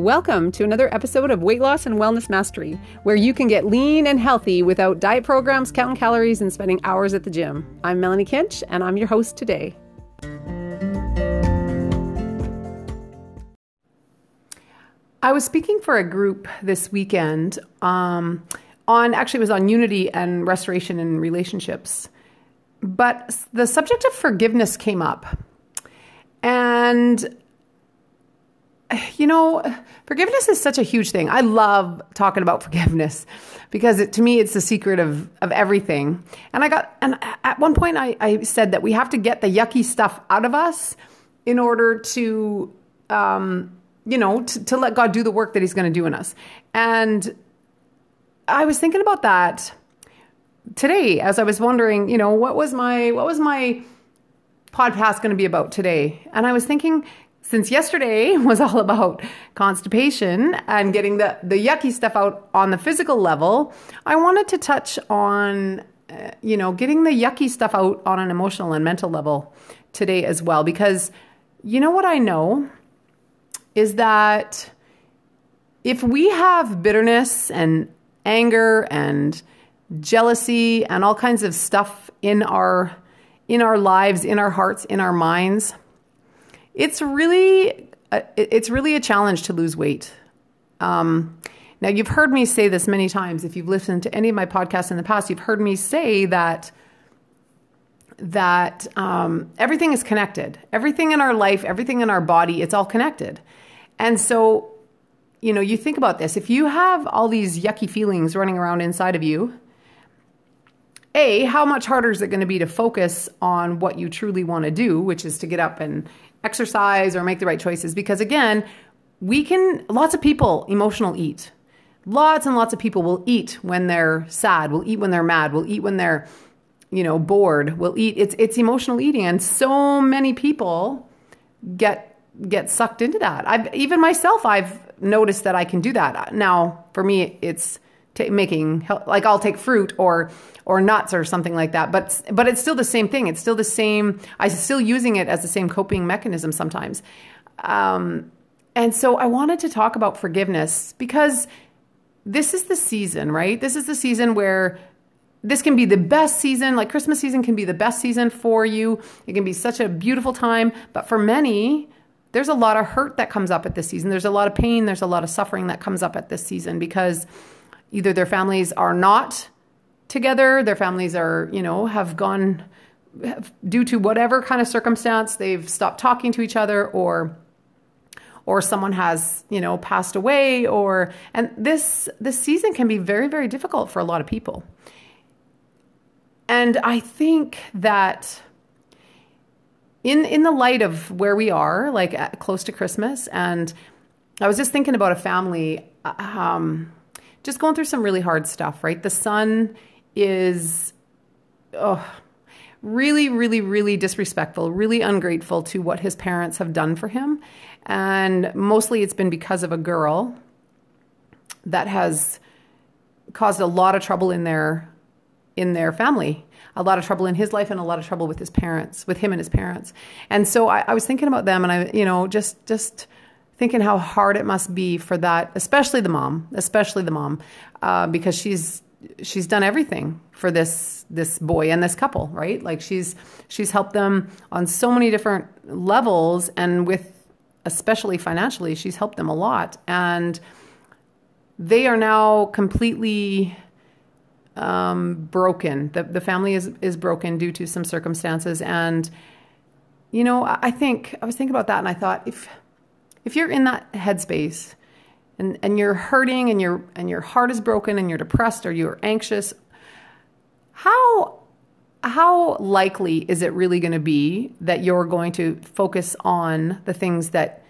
Welcome to another episode of Weight Loss and Wellness Mastery, where you can get lean and healthy without diet programs, counting calories, and spending hours at the gym. I'm Melanie Kinch, and I'm your host today. I was speaking for a group this weekend um, on actually it was on unity and restoration in relationships, but the subject of forgiveness came up, and you know, forgiveness is such a huge thing. I love talking about forgiveness because it, to me, it's the secret of, of everything. And I got, and at one point I, I said that we have to get the yucky stuff out of us in order to, um, you know, to, to let God do the work that he's going to do in us. And I was thinking about that today as I was wondering, you know, what was my, what was my, podcast going to be about today? And I was thinking, since yesterday was all about constipation and getting the, the yucky stuff out on the physical level, I wanted to touch on, uh, you know, getting the yucky stuff out on an emotional and mental level today as well. Because you know what I know is that if we have bitterness and anger and jealousy and all kinds of stuff in our in our lives, in our hearts, in our minds, it's really a, it's really a challenge to lose weight. Um, now you've heard me say this many times. If you've listened to any of my podcasts in the past, you've heard me say that that um, everything is connected. Everything in our life, everything in our body, it's all connected. And so, you know, you think about this. If you have all these yucky feelings running around inside of you, a, how much harder is it going to be to focus on what you truly want to do, which is to get up and exercise or make the right choices because again, we can lots of people emotional eat. Lots and lots of people will eat when they're sad, will eat when they're mad, will eat when they're you know bored, will eat it's it's emotional eating and so many people get get sucked into that. I've even myself I've noticed that I can do that. Now, for me it's t- making like I'll take fruit or or nuts or something like that. But but it's still the same thing. It's still the same. I'm still using it as the same coping mechanism sometimes. Um, and so I wanted to talk about forgiveness because this is the season, right? This is the season where this can be the best season. Like Christmas season can be the best season for you. It can be such a beautiful time. But for many, there's a lot of hurt that comes up at this season. There's a lot of pain. There's a lot of suffering that comes up at this season because either their families are not together. Their families are, you know, have gone due to whatever kind of circumstance, they've stopped talking to each other or or someone has, you know, passed away or and this this season can be very very difficult for a lot of people. And I think that in in the light of where we are, like at, close to Christmas, and I was just thinking about a family um, just going through some really hard stuff. Right, the son is oh, really, really, really disrespectful, really ungrateful to what his parents have done for him. And mostly it's been because of a girl that has caused a lot of trouble in their in their family a lot of trouble in his life and a lot of trouble with his parents with him and his parents and so I, I was thinking about them and i you know just just thinking how hard it must be for that especially the mom especially the mom uh, because she's she's done everything for this this boy and this couple, right? Like she's she's helped them on so many different levels and with especially financially, she's helped them a lot and they are now completely um, broken. The the family is is broken due to some circumstances and you know, I think I was thinking about that and I thought if if you're in that headspace and, and you're hurting and your and your heart is broken and you're depressed or you're anxious, how how likely is it really going to be that you're going to focus on the things that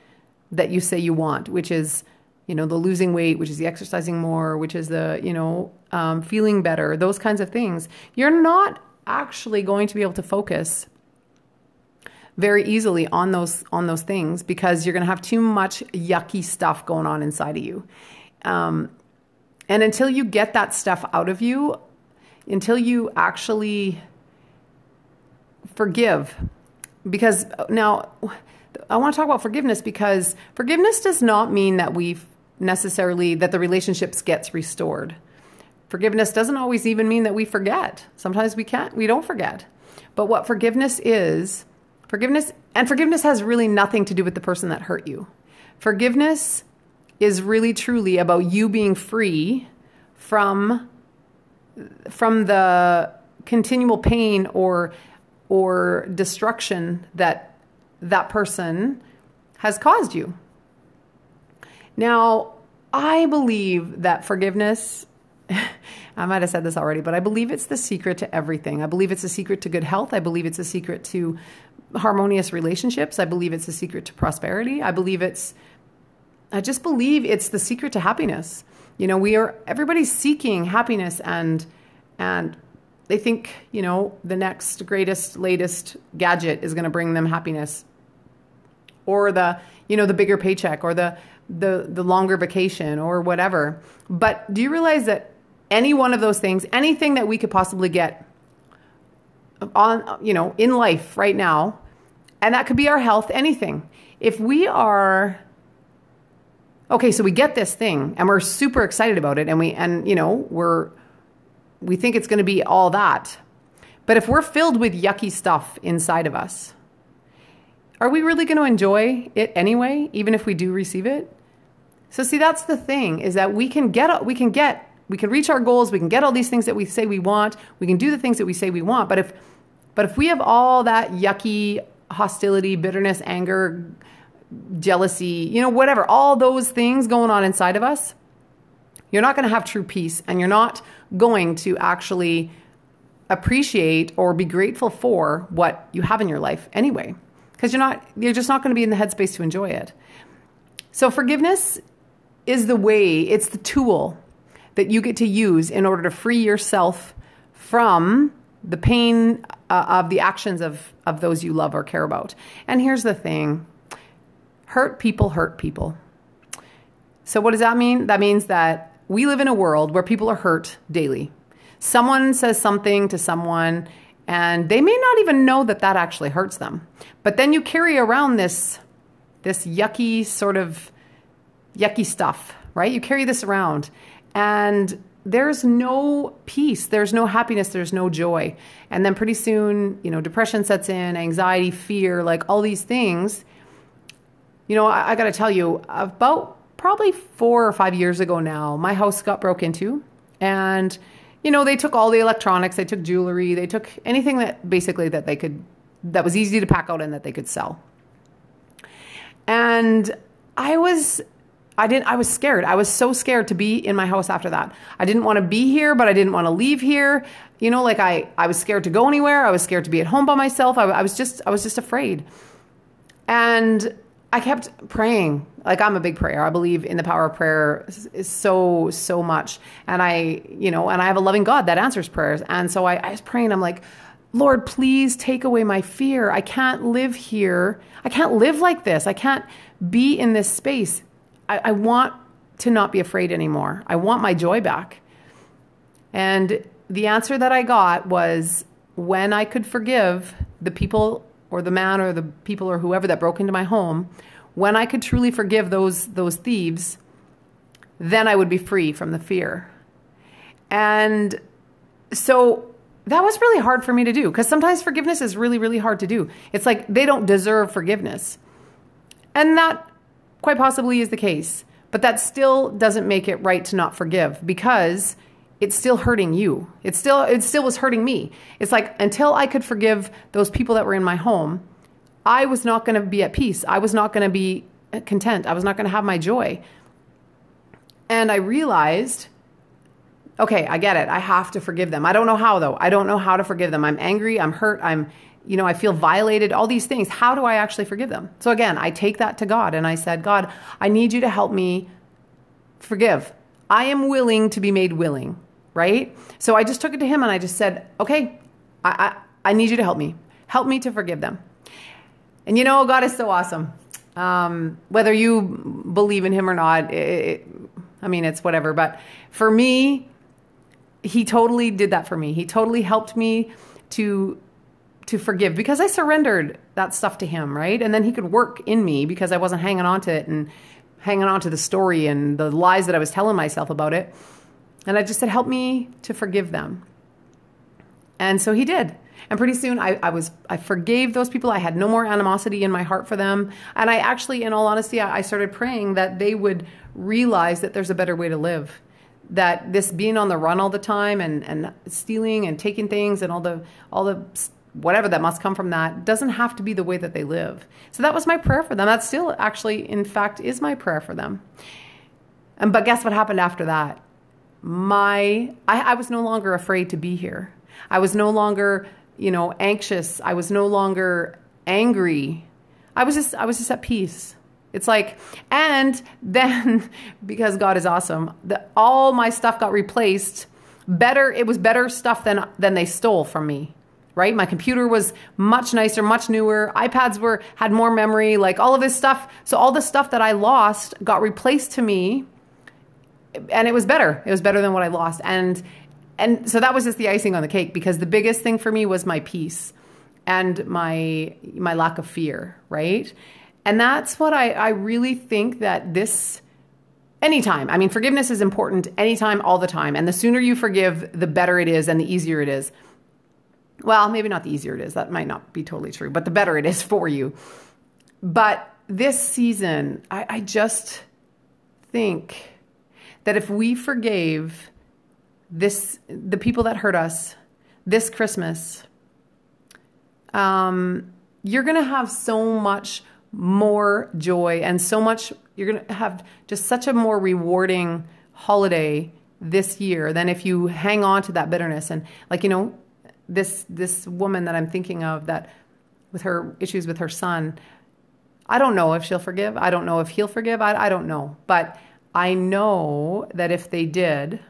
that you say you want, which is you know the losing weight, which is the exercising more, which is the you know um, feeling better, those kinds of things. You're not actually going to be able to focus very easily on those on those things because you're going to have too much yucky stuff going on inside of you. Um, and until you get that stuff out of you, until you actually forgive, because now I want to talk about forgiveness because forgiveness does not mean that we necessarily that the relationships gets restored. Forgiveness doesn't always even mean that we forget. Sometimes we can't we don't forget. But what forgiveness is, forgiveness and forgiveness has really nothing to do with the person that hurt you. Forgiveness is really truly about you being free from from the continual pain or or destruction that that person has caused you. Now, I believe that forgiveness I might have said this already, but I believe it's the secret to everything. I believe it's a secret to good health. I believe it's a secret to harmonious relationships. I believe it's a secret to prosperity. I believe it's I just believe it's the secret to happiness. You know, we are everybody's seeking happiness and and they think, you know, the next greatest latest gadget is going to bring them happiness or the, you know, the bigger paycheck or the the the longer vacation or whatever. But do you realize that any one of those things, anything that we could possibly get on, you know, in life right now, and that could be our health, anything. If we are okay, so we get this thing and we're super excited about it and we and you know, we're we think it's going to be all that. But if we're filled with yucky stuff inside of us, are we really going to enjoy it anyway even if we do receive it? So see that's the thing is that we can get we can get we can reach our goals, we can get all these things that we say we want, we can do the things that we say we want, but if but if we have all that yucky hostility, bitterness, anger, jealousy, you know, whatever, all those things going on inside of us, you're not going to have true peace and you're not going to actually appreciate or be grateful for what you have in your life anyway because you're not you're just not going to be in the headspace to enjoy it. So forgiveness is the way, it's the tool that you get to use in order to free yourself from the pain uh, of the actions of of those you love or care about. And here's the thing. Hurt people hurt people. So what does that mean? That means that we live in a world where people are hurt daily. Someone says something to someone and they may not even know that that actually hurts them. But then you carry around this this yucky sort of yucky stuff, right? You carry this around and there's no peace, there's no happiness, there's no joy. And then pretty soon, you know, depression sets in, anxiety, fear, like all these things. You know, I, I got to tell you, about probably four or five years ago now, my house got broke into. And, you know, they took all the electronics, they took jewelry, they took anything that basically that they could, that was easy to pack out and that they could sell. And I was I didn't I was scared. I was so scared to be in my house after that. I didn't want to be here, but I didn't want to leave here. You know, like I I was scared to go anywhere. I was scared to be at home by myself. I, I was just I was just afraid. And I kept praying. Like I'm a big prayer. I believe in the power of prayer so so much. And I, you know, and I have a loving God that answers prayers. And so I, I was praying. I'm like, Lord, please take away my fear. I can't live here. I can't live like this. I can't be in this space. I, I want to not be afraid anymore. I want my joy back. And the answer that I got was when I could forgive the people or the man or the people or whoever that broke into my home, when I could truly forgive those those thieves, then I would be free from the fear. And so that was really hard for me to do because sometimes forgiveness is really really hard to do. It's like they don't deserve forgiveness. And that quite possibly is the case. But that still doesn't make it right to not forgive because it's still hurting you. It still it still was hurting me. It's like until I could forgive those people that were in my home, I was not going to be at peace. I was not going to be content. I was not going to have my joy. And I realized okay, I get it. I have to forgive them. I don't know how though. I don't know how to forgive them. I'm angry, I'm hurt, I'm you know, I feel violated, all these things. How do I actually forgive them? So again, I take that to God and I said, God, I need you to help me forgive. I am willing to be made willing, right? So I just took it to him and I just said, okay, I, I, I need you to help me. Help me to forgive them. And you know, God is so awesome. Um, whether you believe in him or not, it, it, I mean, it's whatever. But for me, he totally did that for me. He totally helped me to to forgive because I surrendered that stuff to him, right? And then he could work in me because I wasn't hanging on to it and hanging on to the story and the lies that I was telling myself about it. And I just said, help me to forgive them. And so he did. And pretty soon I, I was I forgave those people. I had no more animosity in my heart for them. And I actually, in all honesty, I, I started praying that they would realize that there's a better way to live. That this being on the run all the time and, and stealing and taking things and all the all the whatever that must come from that doesn't have to be the way that they live. So that was my prayer for them. That still actually, in fact, is my prayer for them. And but guess what happened after that? My I, I was no longer afraid to be here. I was no longer, you know, anxious. I was no longer angry. I was just I was just at peace. It's like, and then because God is awesome, the, all my stuff got replaced. Better, it was better stuff than than they stole from me right? My computer was much nicer, much newer. iPads were had more memory, like all of this stuff. So all the stuff that I lost got replaced to me and it was better. It was better than what I lost. And and so that was just the icing on the cake because the biggest thing for me was my peace and my my lack of fear, right? And that's what I, I really think that this anytime. I mean, forgiveness is important anytime, all the time. And the sooner you forgive, the better it is and the easier it is. Well, maybe not the easier it is. That might not be totally true, but the better it is for you. But this season, I, I just think that if we forgave this the people that hurt us this Christmas, um, you're gonna have so much more joy and so much you're gonna have just such a more rewarding holiday this year than if you hang on to that bitterness and like you know this this woman that I'm thinking of that with her issues with her son, I don't know if she'll forgive. I don't know if he'll forgive. I, I don't know. But I know that if they did,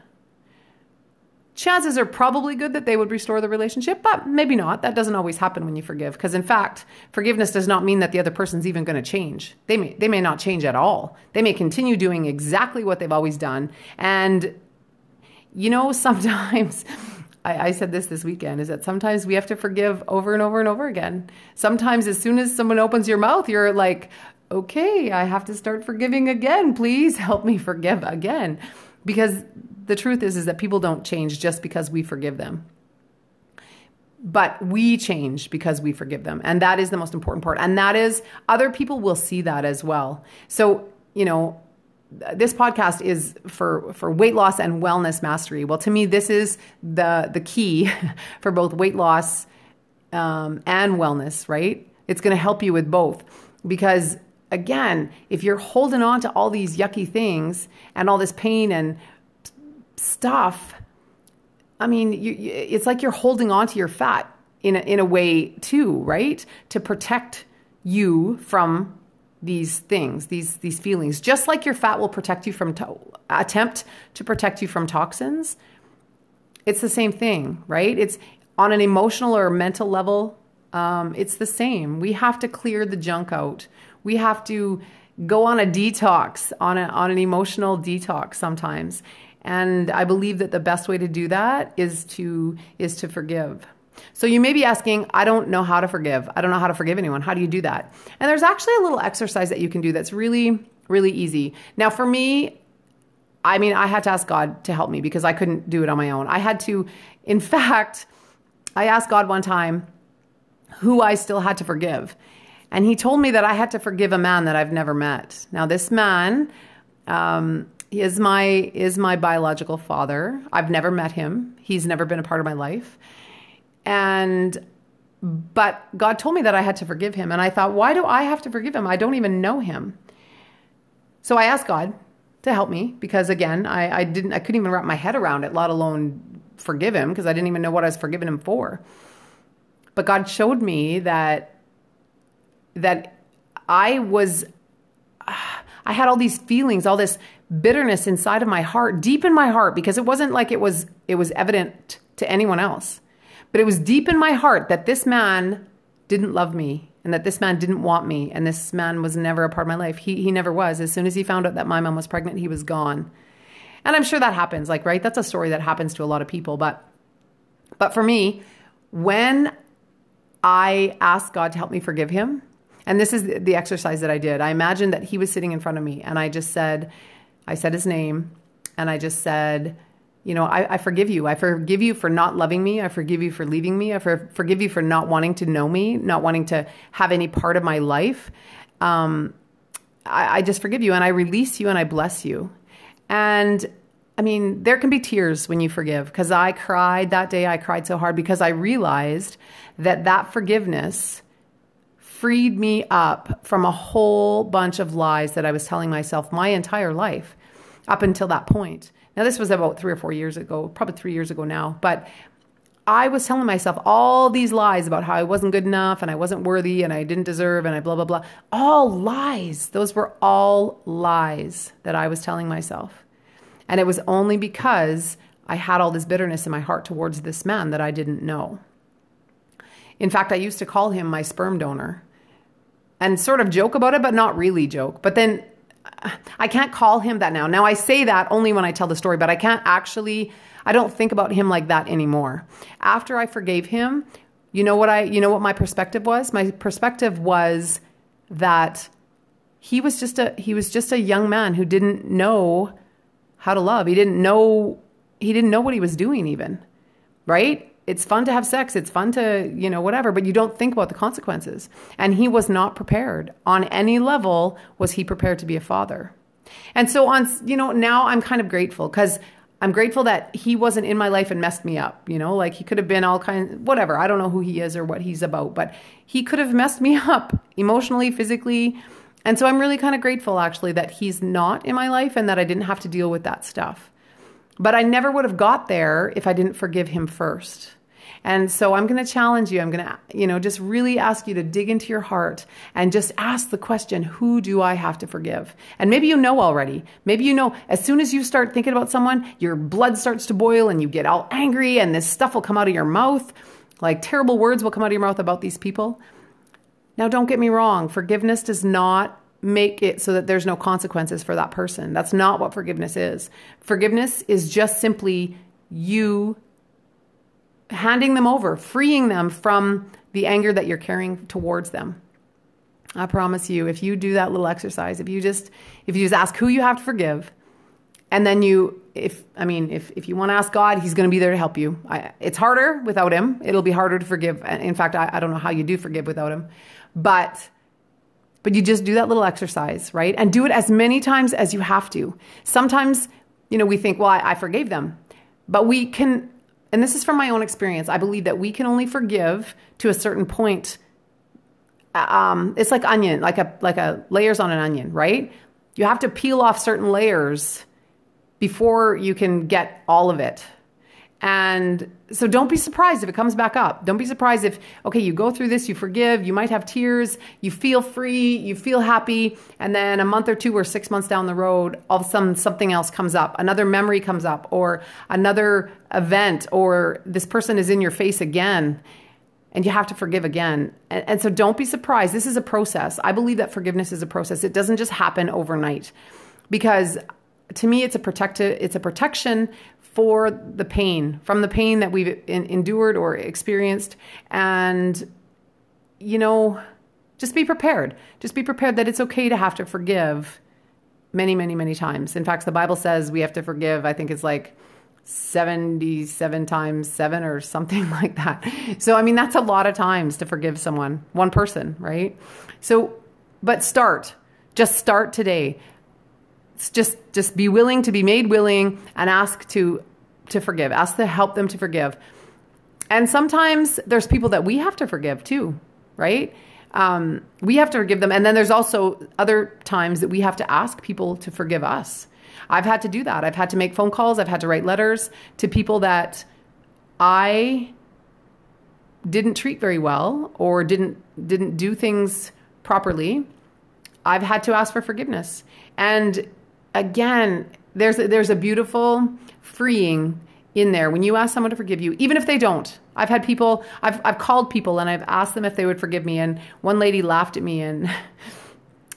chances are probably good that they would restore the relationship, but maybe not. That doesn't always happen when you forgive. Because in fact, forgiveness does not mean that the other person's even going to change. They may, they may not change at all. They may continue doing exactly what they've always done. And, you know, sometimes I, I, said this this weekend is that sometimes we have to forgive over and over and over again. Sometimes, as soon as someone opens your mouth, you're like, okay, I have to start forgiving again. Please help me forgive again. Because the truth is, is that people don't change just because we forgive them. But we change because we forgive them. And that is the most important part. And that is, other people will see that as well. So, you know, this podcast is for for weight loss and wellness mastery. Well, to me, this is the the key for both weight loss um, and wellness. Right? It's going to help you with both because again, if you're holding on to all these yucky things and all this pain and stuff, I mean, you, it's like you're holding on to your fat in a, in a way too, right? To protect you from these things, these these feelings. Just like your fat will protect you from to- attempt to protect you from toxins, it's the same thing, right? It's on an emotional or mental level. Um, it's the same. We have to clear the junk out. We have to go on a detox, on a, on an emotional detox sometimes. And I believe that the best way to do that is to is to forgive. So you may be asking, I don't know how to forgive. I don't know how to forgive anyone. How do you do that? And there's actually a little exercise that you can do that's really, really easy. Now, for me, I mean, I had to ask God to help me because I couldn't do it on my own. I had to, in fact, I asked God one time who I still had to forgive. And he told me that I had to forgive a man that I've never met. Now, this man um, is my is my biological father. I've never met him. He's never been a part of my life. And but God told me that I had to forgive him. And I thought, why do I have to forgive him? I don't even know him. So I asked God to help me because again, I, I didn't I couldn't even wrap my head around it, let alone forgive him, because I didn't even know what I was forgiving him for. But God showed me that that I was I had all these feelings, all this bitterness inside of my heart, deep in my heart, because it wasn't like it was it was evident to anyone else. But it was deep in my heart that this man didn't love me and that this man didn't want me and this man was never a part of my life. He he never was. As soon as he found out that my mom was pregnant, he was gone. And I'm sure that happens, like right? That's a story that happens to a lot of people, but but for me, when I asked God to help me forgive him. And this is the exercise that I did. I imagined that he was sitting in front of me and I just said, I said his name and I just said, you know, I, I, forgive you. I forgive you for not loving me. I forgive you for leaving me. I for, forgive you for not wanting to know me, not wanting to have any part of my life. Um, I, I just forgive you and I release you and I bless you. And I mean, there can be tears when you forgive because I cried that day. I cried so hard because I realized that that forgiveness freed me up from a whole bunch of lies that I was telling myself my entire life up until that point. Now, this was about three or four years ago, probably three years ago now, but I was telling myself all these lies about how I wasn't good enough and I wasn't worthy and I didn't deserve and I blah, blah, blah. All lies. Those were all lies that I was telling myself. And it was only because I had all this bitterness in my heart towards this man that I didn't know. In fact, I used to call him my sperm donor and sort of joke about it, but not really joke. But then I can't call him that now. Now I say that only when I tell the story, but I can't actually I don't think about him like that anymore. After I forgave him, you know what I you know what my perspective was? My perspective was that he was just a he was just a young man who didn't know how to love. He didn't know he didn't know what he was doing even. Right? It's fun to have sex, it's fun to, you know, whatever, but you don't think about the consequences. And he was not prepared. On any level was he prepared to be a father. And so on, you know, now I'm kind of grateful cuz I'm grateful that he wasn't in my life and messed me up. You know, like he could have been all kinds, whatever. I don't know who he is or what he's about, but he could have messed me up emotionally, physically. And so I'm really kind of grateful actually that he's not in my life and that I didn't have to deal with that stuff. But I never would have got there if I didn't forgive him first. And so I'm going to challenge you. I'm going to, you know, just really ask you to dig into your heart and just ask the question, who do I have to forgive? And maybe you know already. Maybe you know as soon as you start thinking about someone, your blood starts to boil and you get all angry and this stuff will come out of your mouth. Like terrible words will come out of your mouth about these people. Now, don't get me wrong. Forgiveness does not make it so that there's no consequences for that person. That's not what forgiveness is. Forgiveness is just simply you handing them over, freeing them from the anger that you're carrying towards them. I promise you, if you do that little exercise, if you just if you just ask who you have to forgive, and then you if I mean if if you want to ask God, He's going to be there to help you. I, it's harder without Him. It'll be harder to forgive. In fact, I, I don't know how you do forgive without Him, but but you just do that little exercise, right? And do it as many times as you have to. Sometimes, you know, we think, well, I, I forgave them, but we can and this is from my own experience, I believe that we can only forgive to a certain point. Um, it's like onion, like a like a layers on an onion, right? You have to peel off certain layers before you can get all of it. And so don't be surprised if it comes back up. Don't be surprised if, okay, you go through this, you forgive, you might have tears, you feel free, you feel happy, and then a month or two or six months down the road, all of a sudden something else comes up. Another memory comes up, or another event, or this person is in your face again, and you have to forgive again. And, and so don't be surprised. This is a process. I believe that forgiveness is a process, it doesn't just happen overnight because to me it's a protective it's a protection for the pain, from the pain that we've in, endured or experienced. And, you know, just be prepared. Just be prepared that it's okay to have to forgive many, many, many times. In fact, the Bible says we have to forgive, I think it's like 77 times seven or something like that. So, I mean, that's a lot of times to forgive someone, one person, right? So, but start. Just start today just just be willing to be made willing and ask to to forgive. Ask to help them to forgive. And sometimes there's people that we have to forgive too right? Um, we have to forgive them. And then there's also other times that we have to ask people to forgive us. I've had to do that. I've had to make phone calls. I've had to write letters to people that i didn't treat very well or didn't didn't do things properly. I've had to ask for forgiveness. And again, there's a, there's a beautiful freeing in there when you ask someone to forgive you, even if they don't. I've had people, I've, I've called people and I've asked them if they would forgive me. And one lady laughed at me and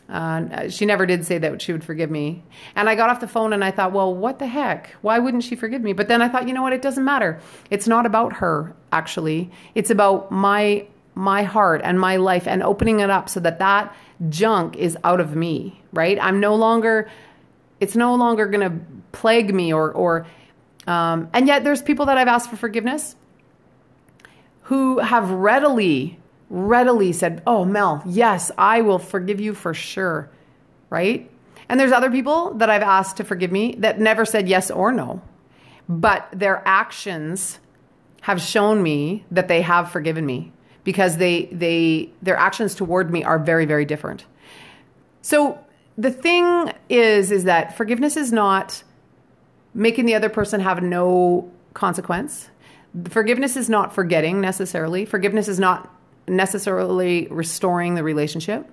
uh, she never did say that she would forgive me. And I got off the phone and I thought, well, what the heck? Why wouldn't she forgive me? But then I thought, you know what? It doesn't matter. It's not about her, actually. It's about my my heart and my life and opening it up so that that junk is out of me, right? I'm no longer, it's no longer going to plague me or, or, um, and yet there's people that I've asked for forgiveness who have readily, readily said, Oh, Mel, yes, I will forgive you for sure, right? And there's other people that I've asked to forgive me that never said yes or no, but their actions have shown me that they have forgiven me because they they their actions toward me are very very different. So the thing is is that forgiveness is not making the other person have no consequence. Forgiveness is not forgetting necessarily. Forgiveness is not necessarily restoring the relationship.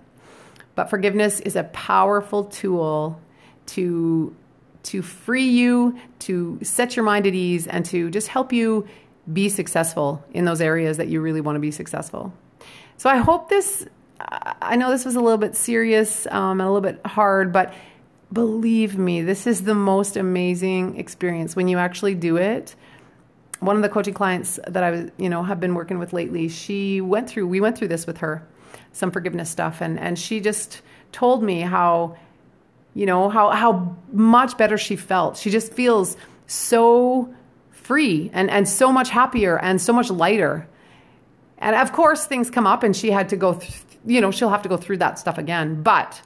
But forgiveness is a powerful tool to to free you, to set your mind at ease and to just help you be successful in those areas that you really want to be successful. So I hope this, I know this was a little bit serious um, and a little bit hard, but believe me, this is the most amazing experience when you actually do it. One of the coaching clients that I was, you know, have been working with lately, she went through, we went through this with her, some forgiveness stuff, and and she just told me how, you know, how how much better she felt. She just feels so free and, and so much happier and so much lighter. And of course, things come up and she had to go, th- you know, she'll have to go through that stuff again. But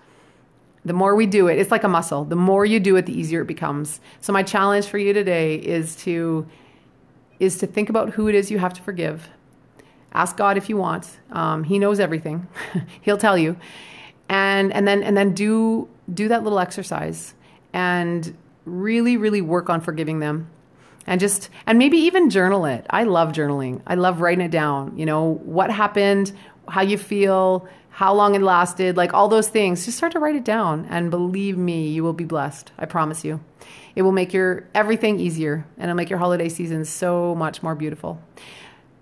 the more we do it, it's like a muscle. The more you do it, the easier it becomes. So my challenge for you today is to is to think about who it is you have to forgive. Ask God if you want. Um, he knows everything. He'll tell you, and and then and then do do that little exercise and really really work on forgiving them and just and maybe even journal it. I love journaling. I love writing it down. You know, what happened, how you feel, how long it lasted, like all those things. Just start to write it down and believe me, you will be blessed. I promise you. It will make your everything easier and it'll make your holiday season so much more beautiful.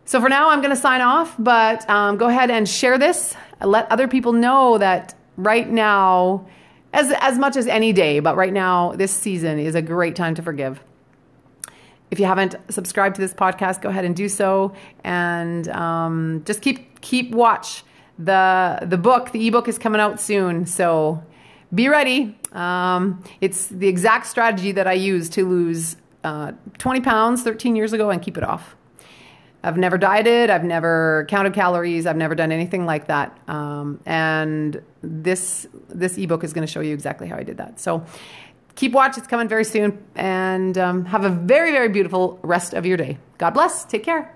So for now, I'm going to sign off, but um, go ahead and share this. Let other people know that right now, as as much as any day, but right now, this season is a great time to forgive. If you haven't subscribed to this podcast, go ahead and do so, and um, just keep keep watch. the The book, the ebook, is coming out soon, so be ready. Um, it's the exact strategy that I used to lose uh, 20 pounds 13 years ago and keep it off. I've never dieted. I've never counted calories. I've never done anything like that. Um, and this this ebook is going to show you exactly how I did that. So keep watch. It's coming very soon. And um, have a very, very beautiful rest of your day. God bless. Take care.